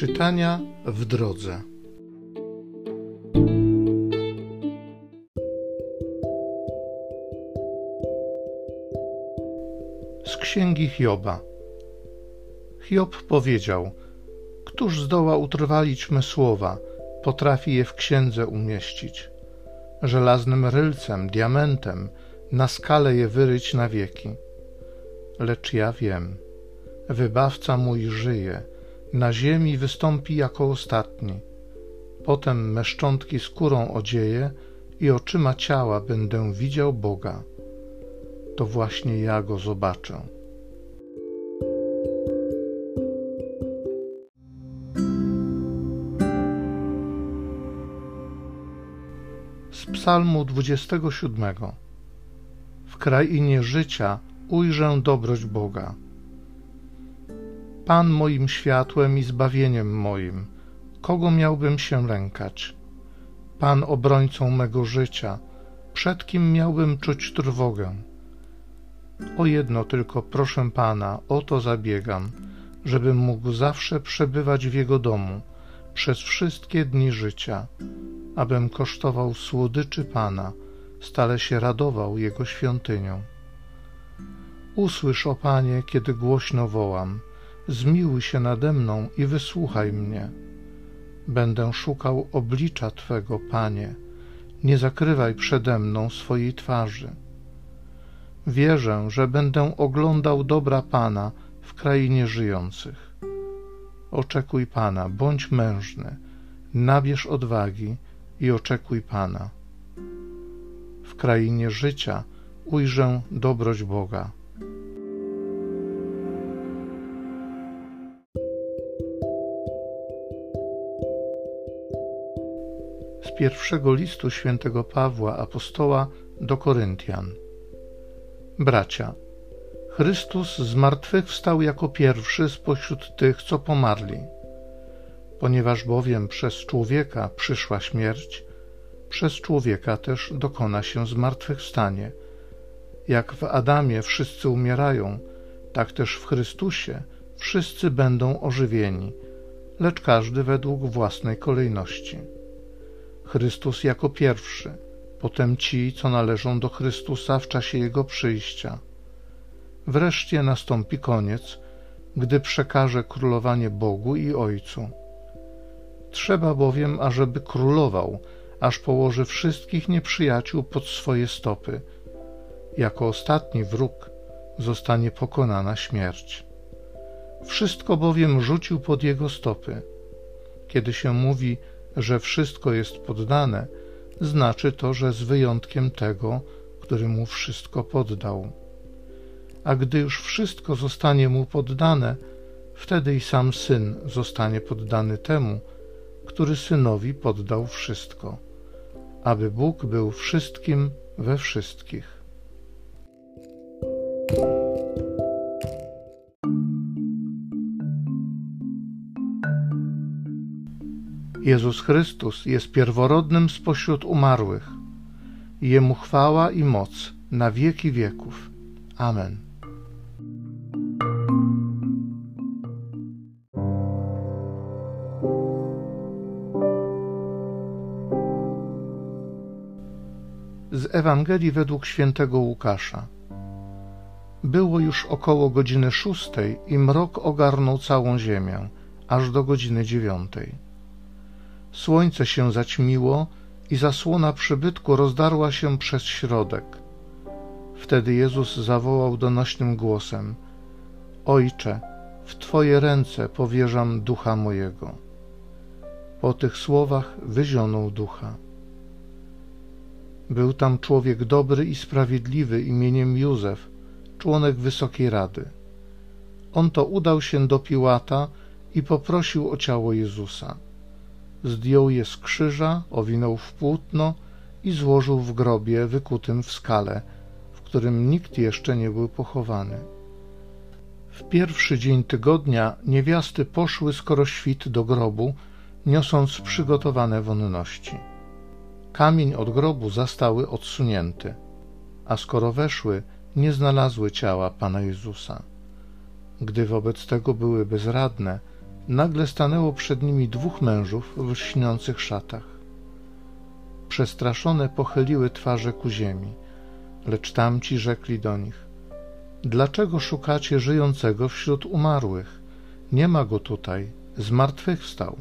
Czytania w drodze. Z księgi Hioba. Hiob powiedział: Któż zdoła utrwalić me słowa, potrafi je w księdze umieścić? Żelaznym rylcem, diamentem, na skalę je wyryć na wieki. Lecz ja wiem, wybawca mój żyje na ziemi wystąpi jako ostatni. Potem me szczątki skórą odzieje i oczyma ciała będę widział Boga. To właśnie ja go zobaczę. Z Psalmu 27 W krainie życia ujrzę dobroć Boga. Pan moim światłem i zbawieniem moim, kogo miałbym się lękać? Pan obrońcą mego życia, przed kim miałbym czuć trwogę? O jedno tylko proszę Pana, o to zabiegam, żebym mógł zawsze przebywać w Jego domu przez wszystkie dni życia, abym kosztował słodyczy Pana, stale się radował Jego świątynią. Usłysz, o Panie, kiedy głośno wołam – zmiłuj się nade mną i wysłuchaj mnie. Będę szukał oblicza Twego, Panie, nie zakrywaj przede mną swojej twarzy. Wierzę, że będę oglądał dobra Pana w krainie żyjących. Oczekuj Pana, bądź mężny, nabierz odwagi i oczekuj Pana. W krainie życia ujrzę dobroć Boga. Z pierwszego listu świętego Pawła apostoła do Koryntian. Bracia, Chrystus zmartwychwstał jako pierwszy spośród tych, co pomarli. Ponieważ bowiem przez człowieka przyszła śmierć, przez człowieka też dokona się zmartwychwstanie. Jak w Adamie wszyscy umierają, tak też w Chrystusie wszyscy będą ożywieni, lecz każdy według własnej kolejności. Chrystus jako pierwszy, potem ci, co należą do Chrystusa w czasie Jego przyjścia. Wreszcie nastąpi koniec, gdy przekaże królowanie Bogu i Ojcu. Trzeba bowiem, ażeby królował, aż położy wszystkich nieprzyjaciół pod swoje stopy. Jako ostatni wróg zostanie pokonana śmierć. Wszystko bowiem rzucił pod jego stopy. Kiedy się mówi, że wszystko jest poddane, znaczy to, że z wyjątkiem tego, który mu wszystko poddał. A gdy już wszystko zostanie mu poddane, wtedy i sam syn zostanie poddany temu, który synowi poddał wszystko, aby Bóg był wszystkim we wszystkich. Jezus Chrystus jest pierworodnym spośród umarłych. Jemu chwała i moc na wieki wieków. Amen. Z Ewangelii według świętego Łukasza. Było już około godziny szóstej i mrok ogarnął całą ziemię, aż do godziny dziewiątej. Słońce się zaćmiło i zasłona przybytku rozdarła się przez środek. Wtedy Jezus zawołał donośnym głosem: Ojcze, w Twoje ręce powierzam ducha mojego. Po tych słowach wyzionął ducha. Był tam człowiek dobry i sprawiedliwy imieniem Józef, członek Wysokiej Rady. On to udał się do Piłata i poprosił o ciało Jezusa zdjął je z krzyża, owinął w płótno i złożył w grobie wykutym w skale, w którym nikt jeszcze nie był pochowany. W pierwszy dzień tygodnia niewiasty poszły skoro świt do grobu, niosąc przygotowane wonności. Kamień od grobu zastały odsunięty, a skoro weszły, nie znalazły ciała Pana Jezusa. Gdy wobec tego były bezradne, nagle stanęło przed nimi dwóch mężów w lśniących szatach. Przestraszone pochyliły twarze ku ziemi, lecz tamci rzekli do nich: Dlaczego szukacie żyjącego wśród umarłych? Nie ma go tutaj, z martwych wstał.